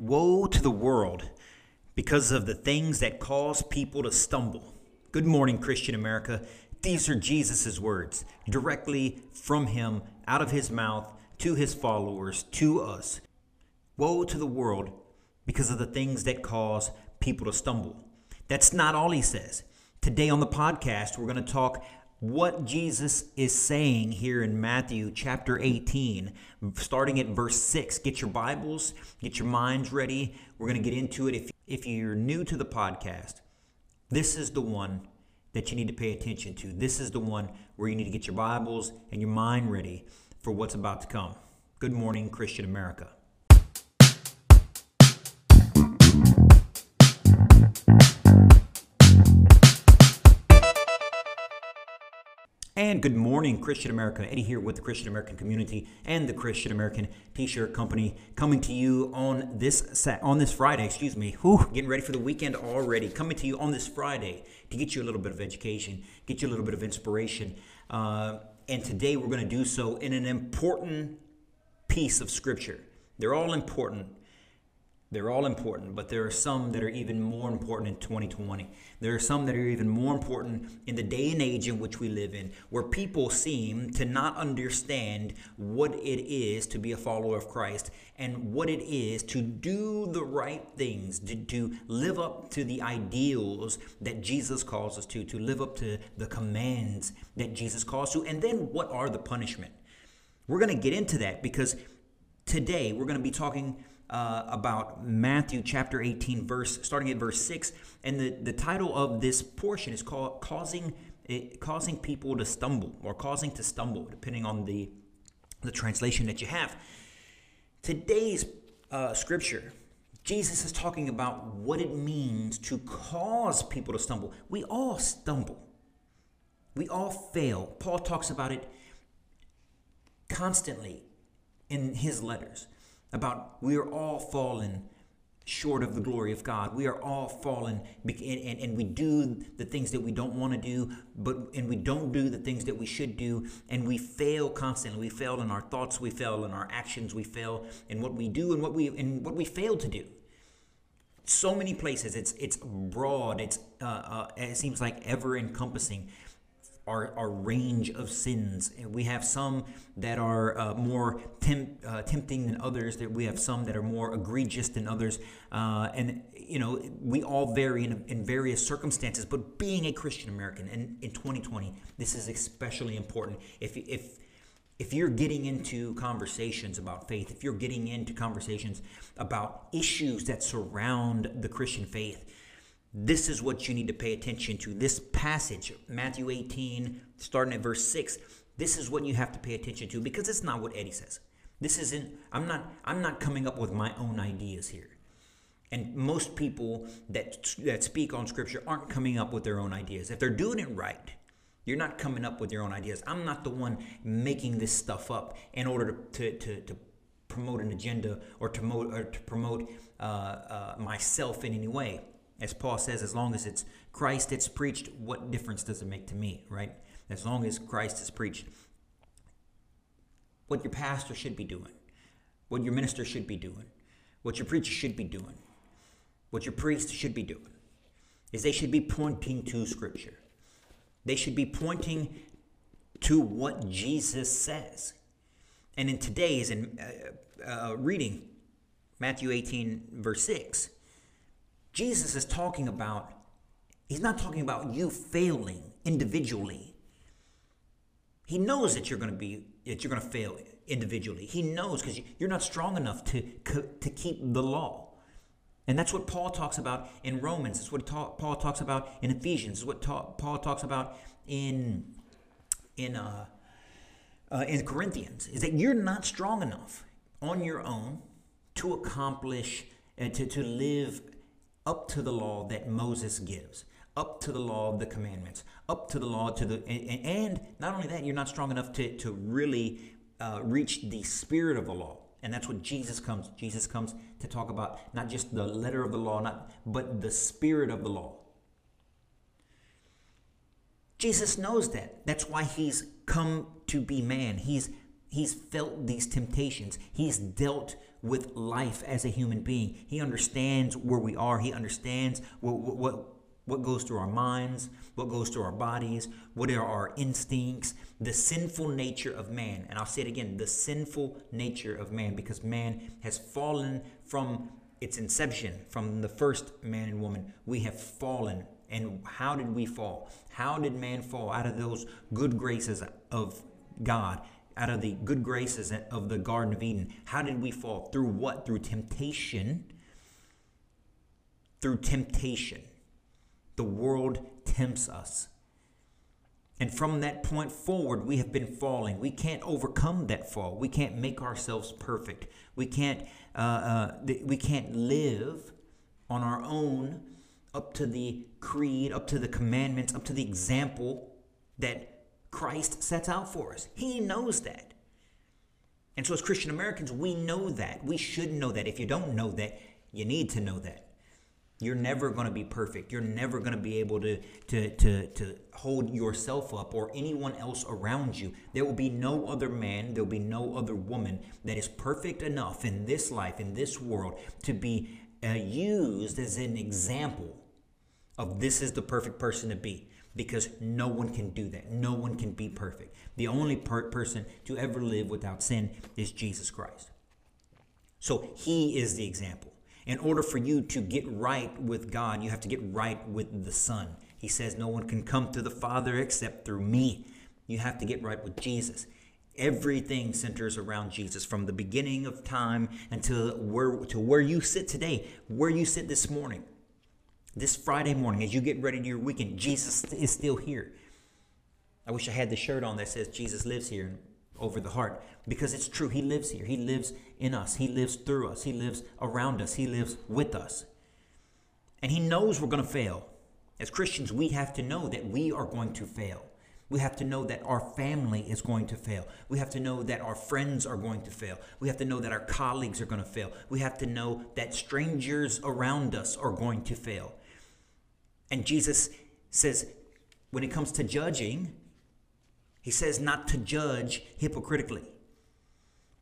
Woe to the world because of the things that cause people to stumble. Good morning, Christian America. These are Jesus' words directly from him, out of his mouth, to his followers, to us. Woe to the world because of the things that cause people to stumble. That's not all he says. Today on the podcast, we're going to talk what Jesus is saying here in Matthew chapter 18, starting at verse 6. Get your Bibles, get your minds ready. We're going to get into it. If, if you're new to the podcast, this is the one that you need to pay attention to. This is the one where you need to get your Bibles and your mind ready for what's about to come. Good morning, Christian America. And good morning, Christian America. Eddie here with the Christian American community and the Christian American T-shirt company, coming to you on this set on this Friday. Excuse me. Whew, getting ready for the weekend already. Coming to you on this Friday to get you a little bit of education, get you a little bit of inspiration. Uh, and today we're going to do so in an important piece of Scripture. They're all important, they're all important, but there are some that are even more important in 2020. There are some that are even more important in the day and age in which we live in, where people seem to not understand what it is to be a follower of Christ and what it is to do the right things, to, to live up to the ideals that Jesus calls us to, to live up to the commands that Jesus calls to, and then what are the punishment? We're going to get into that because today we're going to be talking uh, about Matthew chapter 18, verse starting at verse 6. And the, the title of this portion is called Causing it, eh, causing people to stumble or causing to stumble, depending on the, the translation that you have. Today's uh, scripture, Jesus is talking about what it means to cause people to stumble. We all stumble, we all fail. Paul talks about it constantly in his letters about we are all fallen short of the glory of God. We are all fallen and, and, and, we do the things that we don't want to do, but and we don't do the things that we should do, and we fail constantly. We fail in our thoughts, we fail in our actions, we fail in what we do and what we and what we fail to do. So many places. It's it's broad. It's uh, uh, it seems like ever encompassing our, our range of sins. We have some that are uh, more temp, uh, tempting than others. That we have some that are more egregious than others. Uh, and you know, we all vary in, in, various circumstances. But being a Christian American and in 2020, this is especially important. If if if you're getting into conversations about faith, if you're getting into conversations about issues that surround the Christian faith, this is what you need to pay attention to. This passage, Matthew 18, starting at verse 6, this is what you have to pay attention to because it's not what Eddie says. This isn't I'm not I'm not coming up with my own ideas here. And most people that that speak on scripture aren't coming up with their own ideas. If they're doing it right, you're not coming up with your own ideas. I'm not the one making this stuff up in order to, to, to promote an agenda or to promote, or to promote uh, uh, myself in any way. As Paul says, as long as it's Christ that's preached, what difference does it make to me, right? As long as Christ is preached. What your pastor should be doing, what your minister should be doing, what your preacher should be doing, what your priest should be doing, is they should be pointing to Scripture. They should be pointing to what Jesus says. And in today's in, uh, uh, reading, Matthew 18, verse 6, Jesus is talking about, he's not talking about you failing individually. He knows that you're going to be, that you're going to fail individually. He knows because you're not strong enough to, to keep the law. And that's what Paul talks about in Romans. It's what ta- Paul talks about in Ephesians. It's what ta- Paul talks about in in uh, uh, in Corinthians. Is that you're not strong enough on your own to accomplish and uh, to to live up to the law that Moses gives, up to the law of the commandments, up to the law to the and, and not only that, you're not strong enough to to really uh, reach the spirit of the law. And that's what Jesus comes. Jesus comes to talk about not just the letter of the law, not but the spirit of the law. Jesus knows that. That's why he's come to be man. He's he's felt these temptations. He's dealt with life as a human being. He understands where we are. He understands what what what goes through our minds, what goes through our bodies, what are our instincts, the sinful nature of man. And I'll say it again, the sinful nature of man because man has fallen from its inception, from the first man and woman. We have fallen. And how did we fall? How did man fall out of those good graces of God? Out of the good graces of the Garden of Eden. How did we fall? Through what? Through temptation. Through temptation. The world tempts us. And from that point forward, we have been falling. We can't overcome that fall. We can't make ourselves perfect. We can't, uh, uh, we can't live on our own up to the creed, up to the commandments, up to the example that Christ sets out for us. He knows that. And so, as Christian Americans, we know that. We should know that. If you don't know that, you need to know that. You're never going to be perfect. You're never going to be able to, to, to, to hold yourself up or anyone else around you. There will be no other man, there will be no other woman that is perfect enough in this life, in this world, to be uh, used as an example of this is the perfect person to be because no one can do that. No one can be perfect. The only per- person to ever live without sin is Jesus Christ. So he is the example. In order for you to get right with God, you have to get right with the Son. He says, No one can come to the Father except through me. You have to get right with Jesus. Everything centers around Jesus from the beginning of time until where, to where you sit today, where you sit this morning. This Friday morning, as you get ready to your weekend, Jesus is still here. I wish I had the shirt on that says Jesus lives here over the heart because it's true. He lives here. He lives in us. He lives through us. He lives around us. He lives with us. And He knows we're going to fail. As Christians, we have to know that we are going to fail. We have to know that our family is going to fail. We have to know that our friends are going to fail. We have to know that our colleagues are going to fail. We have to know that strangers around us are going to fail. And Jesus says, when it comes to judging, he says not to judge hypocritically,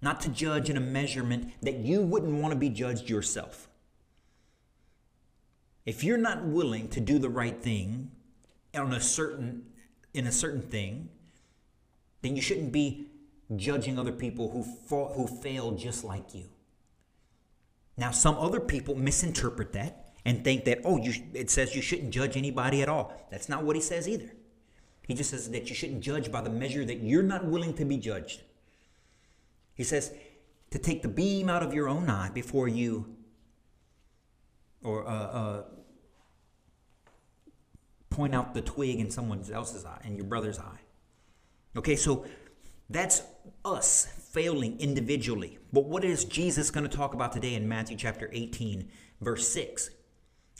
not to judge in a measurement that you wouldn't want to be judged yourself. If you're not willing to do the right thing on a certain in a certain thing, then you shouldn't be judging other people who fall, who fail just like you. Now, some other people misinterpret that and think that, oh, you, it says you shouldn't judge anybody at all. That's not what he says either. He just says that you shouldn't judge by the measure that you're not willing to be judged. He says to take the beam out of your own eye before you, or uh, uh, point out the twig in someone else's eye, in your brother's eye. Okay, so that's us failing individually. But what is Jesus going to talk about today in Matthew chapter 18, verse 6?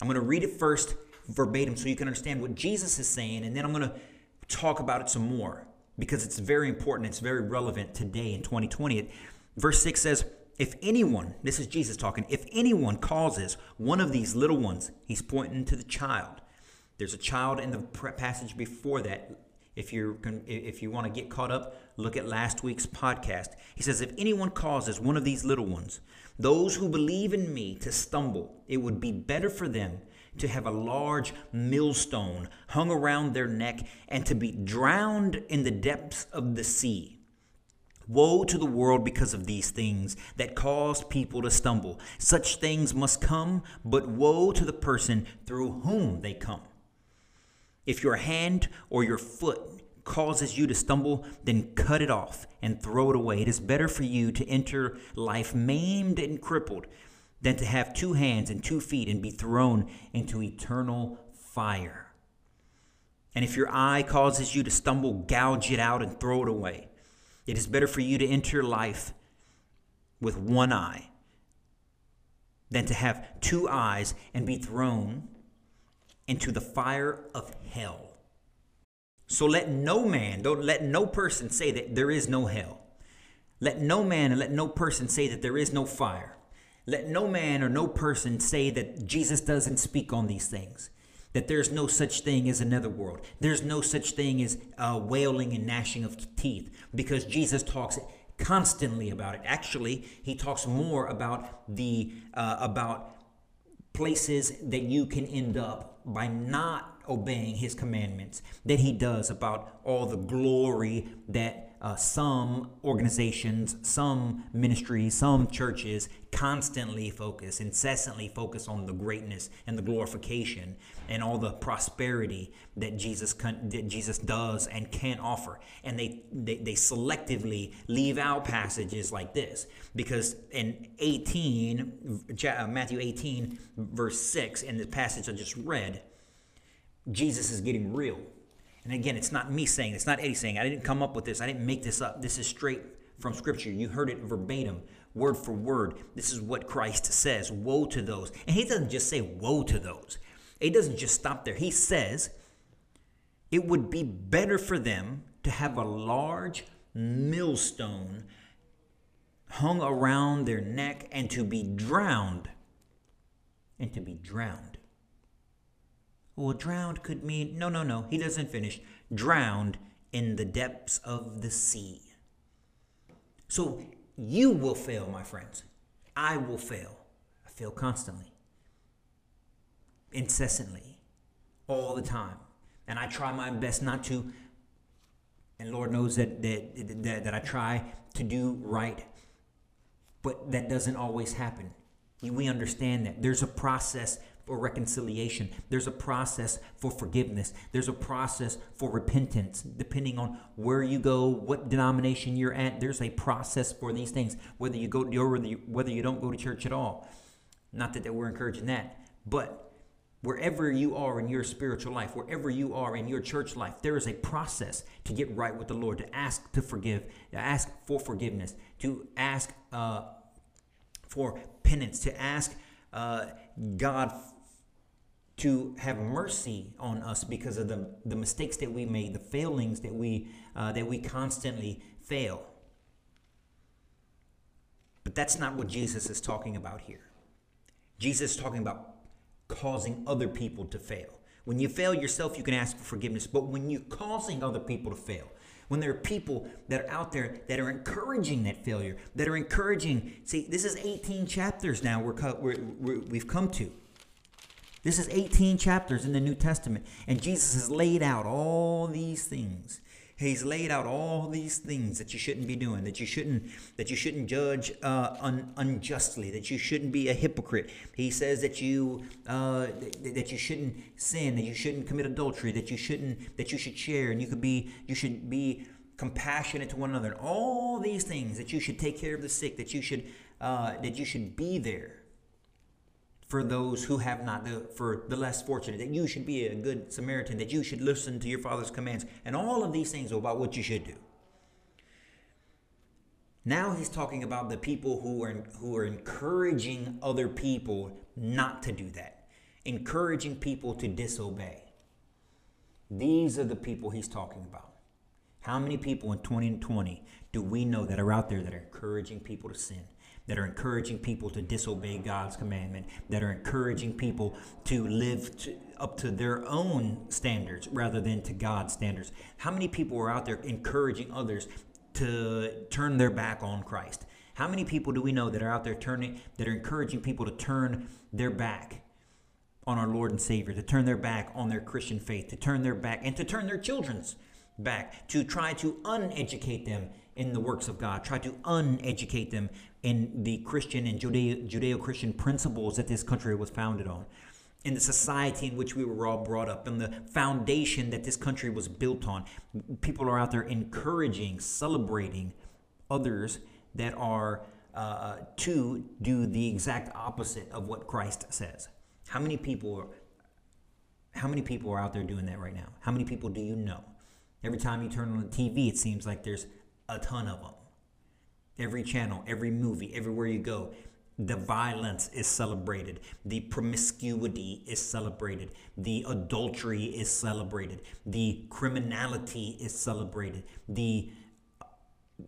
I'm going to read it first verbatim so you can understand what Jesus is saying, and then I'm going to talk about it some more because it's very important. It's very relevant today in 2020. Verse 6 says, If anyone, this is Jesus talking, if anyone causes one of these little ones, he's pointing to the child. There's a child in the passage before that. If you if you want to get caught up, look at last week's podcast. He says, If anyone causes one of these little ones, those who believe in me to stumble, it would be better for them to have a large millstone hung around their neck and to be drowned in the depths of the sea. Woe to the world because of these things that cause people to stumble. Such things must come, but woe to the person through whom they come. If your hand or your foot causes you to stumble, then cut it off and throw it away. It is better for you to enter life maimed and crippled than to have two hands and two feet and be thrown into eternal fire. And if your eye causes you to stumble, gouge it out and throw it away. It is better for you to enter life with one eye than to have two eyes and be thrown into the fire of hell. So let no man, don't let no person say that there is no hell. Let no man and let no person say that there is no fire. Let no man or no person say that Jesus doesn't speak on these things, that there's no such thing as another world. There's no such thing as uh, wailing and gnashing of teeth, because Jesus talks constantly about it. Actually, he talks more about the uh, about places that you can end up by not obeying his commandments that he does about all the glory that uh, some organizations, some ministries, some churches constantly focus, incessantly focus on the greatness and the glorification and all the prosperity that Jesus that Jesus does and can offer. And they, they, they selectively leave out passages like this because in 18, uh, Matthew 18, verse 6, in the passage I just read, Jesus is getting real and again, it's not me saying, it's not Eddie saying, I didn't come up with this, I didn't make this up. This is straight from Scripture. You heard it verbatim, word for word. This is what Christ says Woe to those. And he doesn't just say woe to those, he doesn't just stop there. He says, It would be better for them to have a large millstone hung around their neck and to be drowned. And to be drowned well, drowned could mean no, no, no. He doesn't finish. Drowned in the depths of the sea. So you will fail, my friends. I will fail. I fail constantly, incessantly, all the time. And I try my best not to. And Lord knows that, that, that, that I try to do right. But that doesn't always happen. We understand that. There's a process for reconciliation. There's a process for forgiveness. There's a process for repentance, depending on where you go, what denomination you're at. There's a process for these things, whether you go or whether you, whether you don't go to church at all. Not that we're encouraging that, but wherever you are in your spiritual life, wherever you are in your church life, there is a process to get right with the Lord, to ask to forgive, to ask for forgiveness, to ask uh, for penance, to ask uh, God to have mercy on us because of the, the mistakes that we made, the failings that we uh, that we constantly fail. But that's not what Jesus is talking about here. Jesus is talking about causing other people to fail. When you fail yourself, you can ask for forgiveness. But when you're causing other people to fail, when there are people that are out there that are encouraging that failure, that are encouraging, see, this is 18 chapters now we're, we're, we've come to. This is 18 chapters in the New Testament, and Jesus has laid out all these things. He's laid out all these things that you shouldn't be doing, that you shouldn't that you shouldn't judge uh, un, unjustly, that you shouldn't be a hypocrite. He says that you uh, that you shouldn't sin, that you shouldn't commit adultery, that you shouldn't that you should share, and you could be you should be compassionate to one another. All these things that you should take care of the sick, that you should uh, that you should be there for those who have not, the, for the less fortunate, that you should be a good Samaritan, that you should listen to your Father's commands, and all of these things about what you should do. Now he's talking about the people who are who are encouraging other people not to do that, encouraging people to disobey. These are the people he's talking about. How many people in 2020 do we know that are out there that are encouraging people to sin? That are encouraging people to disobey God's commandment, that are encouraging people to live to, up to their own standards rather than to God's standards. How many people are out there encouraging others to turn their back on Christ? How many people do we know that are out there turning that are encouraging people to turn their back on our Lord and Savior, to turn their back on their Christian faith, to turn their back and to turn their children's back, to try to uneducate them in the works of God, try to uneducate them in the Christian and Judeo Christian principles that this country was founded on, in the society in which we were all brought up, in the foundation that this country was built on. People are out there encouraging, celebrating others that are uh, to do the exact opposite of what Christ says. How many people how many people are out there doing that right now? How many people do you know? Every time you turn on the TV, it seems like there's a ton of them. Every channel, every movie, everywhere you go, the violence is celebrated. The promiscuity is celebrated. The adultery is celebrated. The criminality is celebrated. The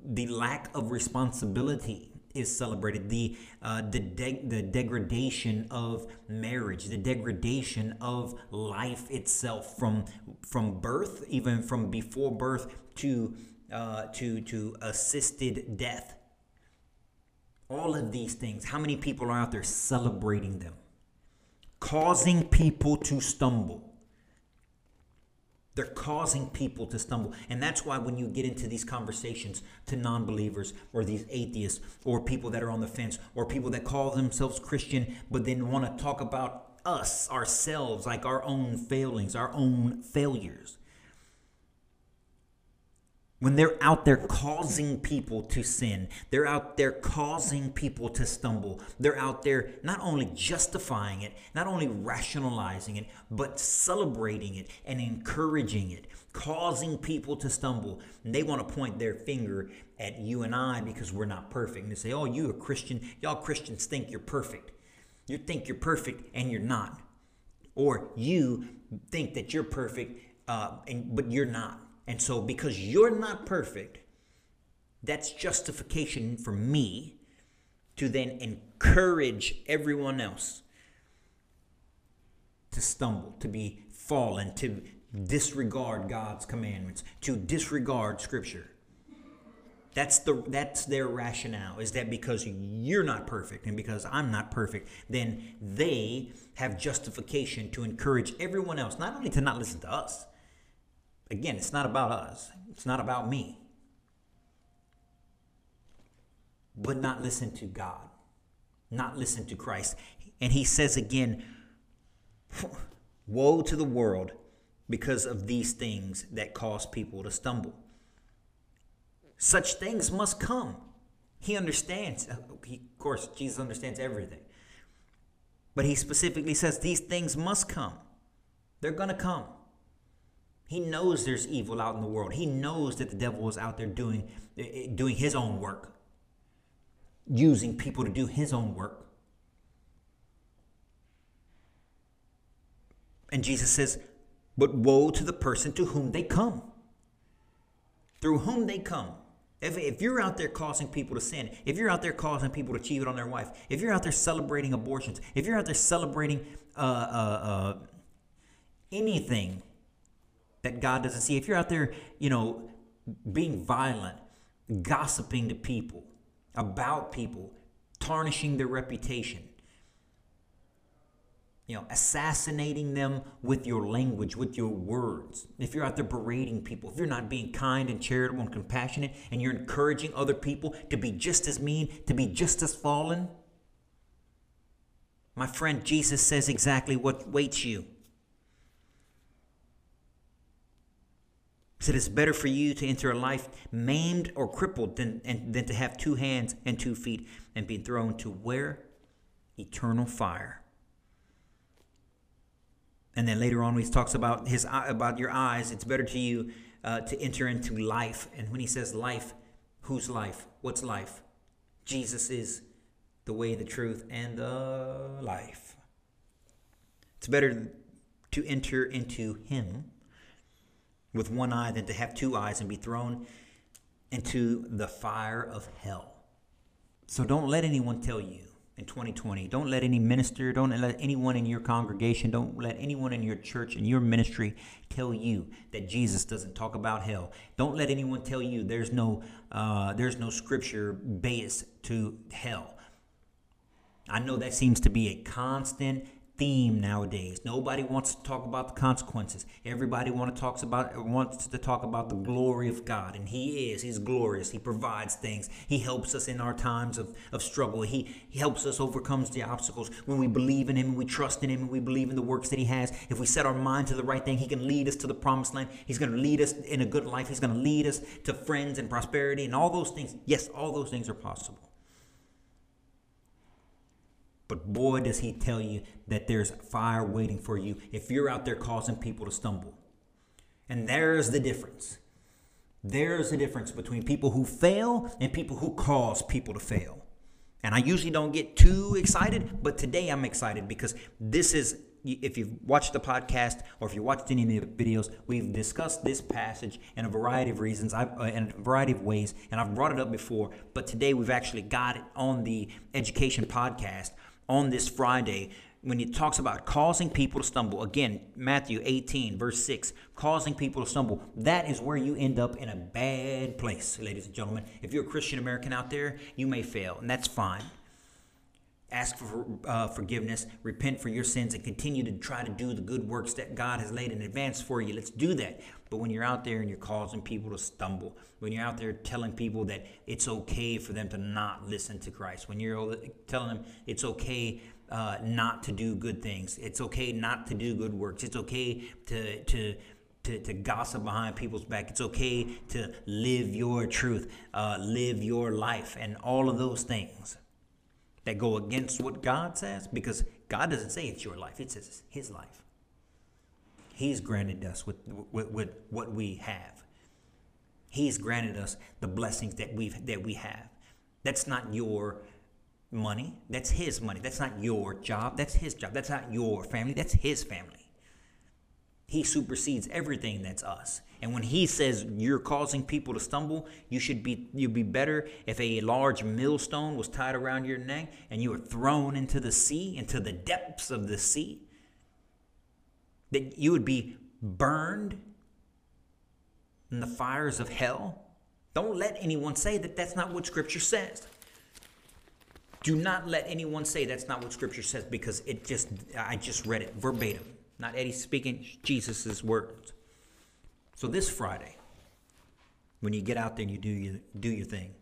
the lack of responsibility is celebrated. The uh, the de- the degradation of marriage, the degradation of life itself from from birth, even from before birth to uh, to to assisted death. All of these things. How many people are out there celebrating them, causing people to stumble? They're causing people to stumble. And that's why when you get into these conversations to non believers or these atheists or people that are on the fence or people that call themselves Christian but then want to talk about us, ourselves, like our own failings, our own failures, when they're out there causing people to sin, they're out there causing people to stumble. They're out there not only justifying it, not only rationalizing it, but celebrating it and encouraging it, causing people to stumble. And they want to point their finger at you and I because we're not perfect. And they say, Oh, you a Christian, y'all Christians think you're perfect. You think you're perfect and you're not. Or you think that you're perfect, uh, and, but you're not and so, because you're not perfect, that's justification for me to then encourage everyone else to stumble, to be fallen, to disregard God's commandments, to disregard Scripture. That's the that's their rationale is that because you're not perfect and because I'm not perfect, then they have justification to encourage everyone else not only to not listen to us, Again, it's not about us, it's not about me. But not listen to God, not listen to Christ. And he says again, Woe to the world because of these things that cause people to stumble. Such things must come. He understands. He, of course, Jesus understands everything. But he specifically says these things must come. They're going to come. He knows there's evil out in the world. He knows that the devil is out there doing, eh, eh, doing his own work, using people to do his own work. And Jesus says, But woe to the person to whom they come, through whom they come. If, if you're out there causing people to sin, if you're out there causing people to cheat on their wife, if you're out there celebrating abortions, if you're out there celebrating uh, uh, uh, anything that God doesn't see. If you're out there, you know, being violent, gossiping to people, about people, tarnishing their reputation, you know, assassinating them with your language, with your words. If you're out there berating people, if you're not being kind and charitable and compassionate, and you're encouraging other people to be just as mean, to be just as fallen, my friend, Jesus says exactly what waits you. Said it's better for you to enter a life maimed or crippled than, and, than to have two hands and two feet and be thrown to where? Eternal fire. And then later on, he talks about his about your eyes, it's better to you uh, to enter into life. And when he says life, whose life? What's life? Jesus is the way, the truth, and the life. It's better to enter into him with one eye than to have two eyes and be thrown into the fire of hell. So don't let anyone tell you in 2020, don't let any minister, don't let anyone in your congregation, don't let anyone in your church and your ministry tell you that Jesus doesn't talk about hell. Don't let anyone tell you there's no uh, there's no scripture base to hell. I know that seems to be a constant theme nowadays. Nobody wants to talk about the consequences. Everybody want to talks about wants to talk about the glory of God, and He is. He's glorious. He provides things. He helps us in our times of, of struggle. He, he helps us overcomes the obstacles when we believe in Him and we trust in Him and we believe in the works that He has. If we set our mind to the right thing, He can lead us to the promised land. He's going to lead us in a good life. He's going to lead us to friends and prosperity and all those things. Yes, all those things are possible. But boy, does he tell you that there's fire waiting for you if you're out there causing people to stumble. And there's the difference. There's the difference between people who fail and people who cause people to fail. And I usually don't get too excited, but today I'm excited because this is, if you've watched the podcast or if you watched any of the videos, we've discussed this passage in a variety of reasons, I've, uh, in a variety of ways, and I've brought it up before. But today we've actually got it on the education podcast on this Friday when it talks about causing people to stumble, again, Matthew 18, verse 6, causing people to stumble, that is where you end up in a bad place, ladies and gentlemen. If you're a Christian American out there, you may fail, and that's fine. Ask for uh, forgiveness, repent for your sins, and continue to try to do the good works that God has laid in advance for you. Let's do that. But when you're out there and you're causing people to stumble, when you're out there telling people that it's okay for them to not listen to Christ, when you're telling them it's okay uh, not to do good things. It's okay not to do good works. It's okay to to to, to gossip behind people's back. It's okay to live your truth, uh, live your life, and all of those things that go against what God says, because God doesn't say it's your life; it says His life. He's granted us with, with, with what we have. He's granted us the blessings that we that we have. That's not your money. That's his money. That's not your job. That's his job. That's not your family. That's his family. He supersedes everything that's us. And when he says you're causing people to stumble, you should be you'd be better if a large millstone was tied around your neck and you were thrown into the sea, into the depths of the sea. That you would be burned in the fires of hell. Don't let anyone say that that's not what scripture says. Do not let anyone say that's not what Scripture says because it just I just read it verbatim. Not Eddie speaking Jesus's words. So this Friday, when you get out there and you do your do your thing,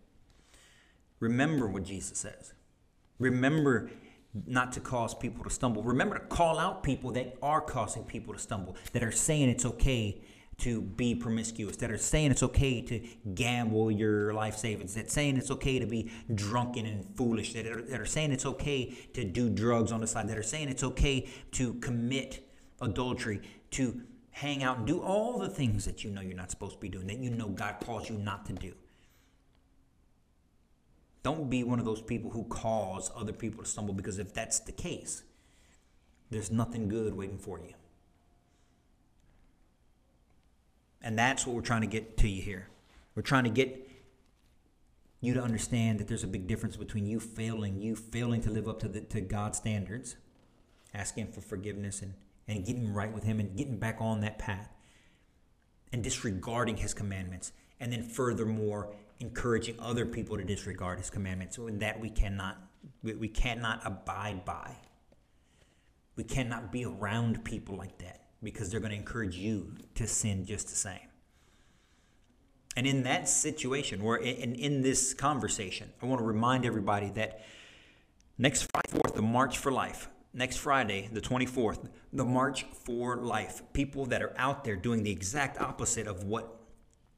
remember what Jesus says. Remember not to cause people to stumble. Remember to call out people that are causing people to stumble, that are saying it's okay to be promiscuous, that are saying it's okay to gamble your life savings, that saying it's okay to be drunken and foolish, that are, that are saying it's okay to do drugs on the side, that are saying it's okay to commit adultery, to hang out and do all the things that you know you're not supposed to be doing, that you know God calls you not to do. Don't be one of those people who cause other people to stumble because if that's the case, there's nothing good waiting for you. And that's what we're trying to get to you here. We're trying to get you to understand that there's a big difference between you failing, you failing to live up to the, to God's standards, asking for forgiveness and, and getting right with Him and getting back on that path, and disregarding His commandments, and then furthermore encouraging other people to disregard His commandments. So in that we cannot we, cannot abide by. We cannot be around people like that because they're going to encourage you to sin just the same. And in that situation, or in, in this conversation, I want to remind everybody that next Friday, 4th, the March for Life, next Friday, the 24th, the March for Life, people that are out there doing the exact opposite of what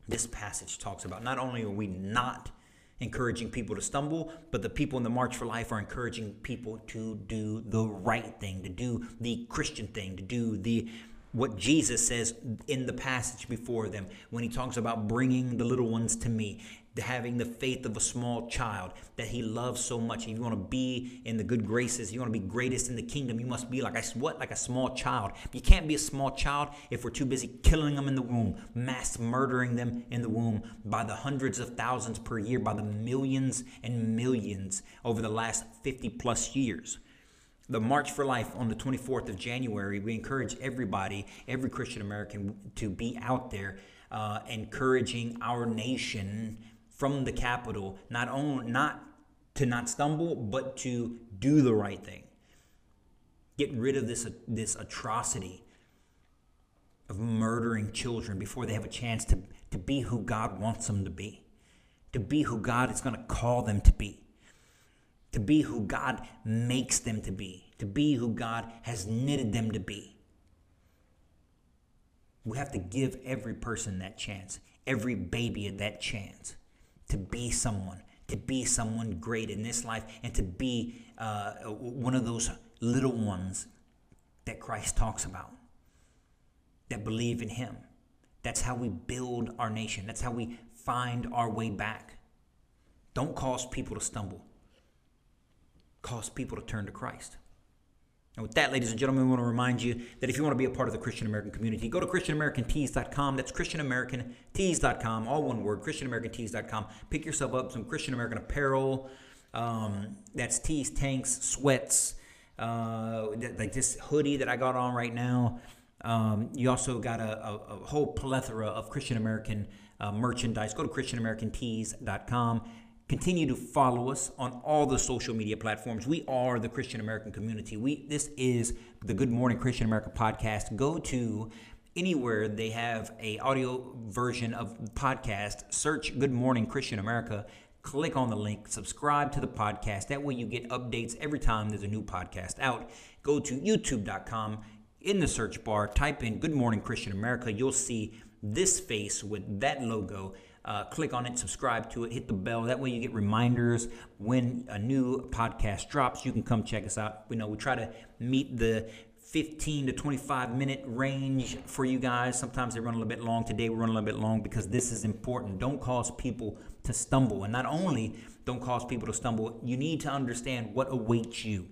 this passage talks about. Not only are we not encouraging people to stumble, but the people in the March for Life are encouraging people to do the right thing, to do the Christian thing, to do the what Jesus says in the passage before them when he talks about bringing the little ones to me, having the faith of a small child that he loves so much. If you want to be in the good graces, you want to be greatest in the kingdom, you must be like a what? Like a small child. You can't be a small child if we're too busy killing them in the womb, mass murdering them in the womb by the hundreds of thousands per year, by the millions and millions over the last 50 plus years the March for Life on the 24th of January, we encourage everybody, every Christian American, to be out there uh, encouraging our nation from the capital, not only not to not stumble, but to do the right thing. Get rid of this this atrocity of murdering children before they have a chance to, to be who God wants them to be, to be who God is going to call them to be to be who God makes them to be, to be who God has knitted them to be. We have to give every person that chance, every baby that chance to be someone, to be someone great in this life, and to be uh, one of those little ones that Christ talks about that believe in Him. That's how we build our nation. That's how we find our way back. Don't cause people to stumble cause people to turn to Christ. And with that, ladies and gentlemen, we want to remind you that if you want to be a part of the Christian American community, go to ChristianAmericanTees.com. That's ChristianAmericanTees.com, all one word, ChristianAmericanTees.com. Pick yourself up some Christian American apparel. Um, that's tees, tanks, sweats, uh, th- like this hoodie that I got on right now. Um, you also got a, a, a whole plethora of Christian American uh, merchandise. Go to ChristianAmericanTees.com. Continue to follow us on all the social media platforms. We are the Christian American community. We this is the Good Morning Christian America podcast. Go to anywhere they have a audio version of podcast. Search Good Morning Christian America. Click on the link, subscribe to the podcast. That way you get updates every time there's a new podcast out. Go to youtube.com in the search bar, type in Good Morning Christian America. You'll see this face with that logo. Uh, click on it, subscribe to it, hit the bell. That way you get reminders when a new podcast drops. You can come check us out. We know we try to meet the 15 to 25 minute range for you guys. Sometimes they run a little bit long. Today we run a little bit long because this is important. Don't cause people to stumble. And not only don't cause people to stumble, you need to understand what awaits you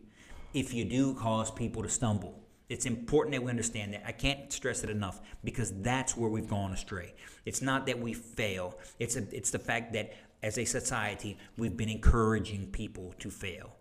if you do cause people to stumble. It's important that we understand that. I can't stress it enough because that's where we've gone astray. It's not that we fail. It's a, it's the fact that as a society we've been encouraging people to fail.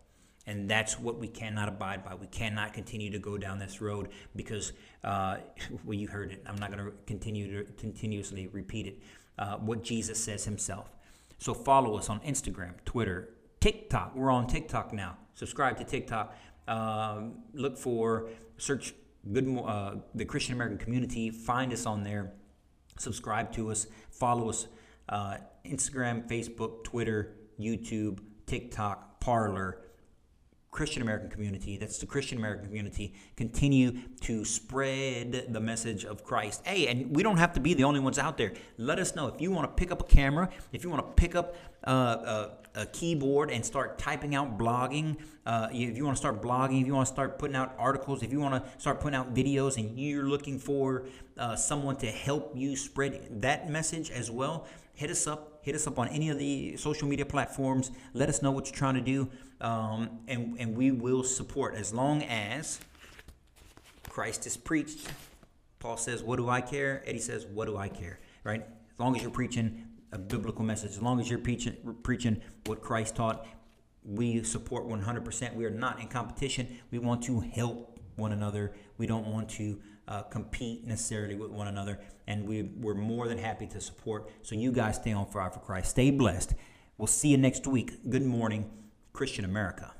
And that's what we cannot abide by. We cannot continue to go down this road because, uh, well, you heard it. I'm not going to continue to continuously repeat it. Uh, what Jesus says himself. So follow us on Instagram, Twitter, TikTok. We're on TikTok now. Subscribe to TikTok. Um, look for search good uh, the Christian American community. Find us on there. Subscribe to us. Follow us. Uh, Instagram, Facebook, Twitter, YouTube, TikTok, Parler. Christian American community, that's the Christian American community, continue to spread the message of Christ. Hey, and we don't have to be the only ones out there. Let us know if you want to pick up a camera, if you want to pick up uh, a, a, keyboard and start typing out blogging, uh, if you want to start blogging, if you want to start putting out articles, if you want to start putting out videos and you're looking for uh, someone to help you spread that message as well, hit us up. Hit us up on any of the social media platforms. Let us know what you're trying to do, um, and and we will support as long as Christ is preached. Paul says, "What do I care?" Eddie says, "What do I care?" Right? As long as you're preaching a biblical message, as long as you're preaching preaching what Christ taught, we support 100%. We are not in competition. We want to help one another. We don't want to uh, compete necessarily with one another. And we, we're more than happy to support. So you guys stay on fire for Christ. Stay blessed. We'll see you next week. Good morning, Christian America.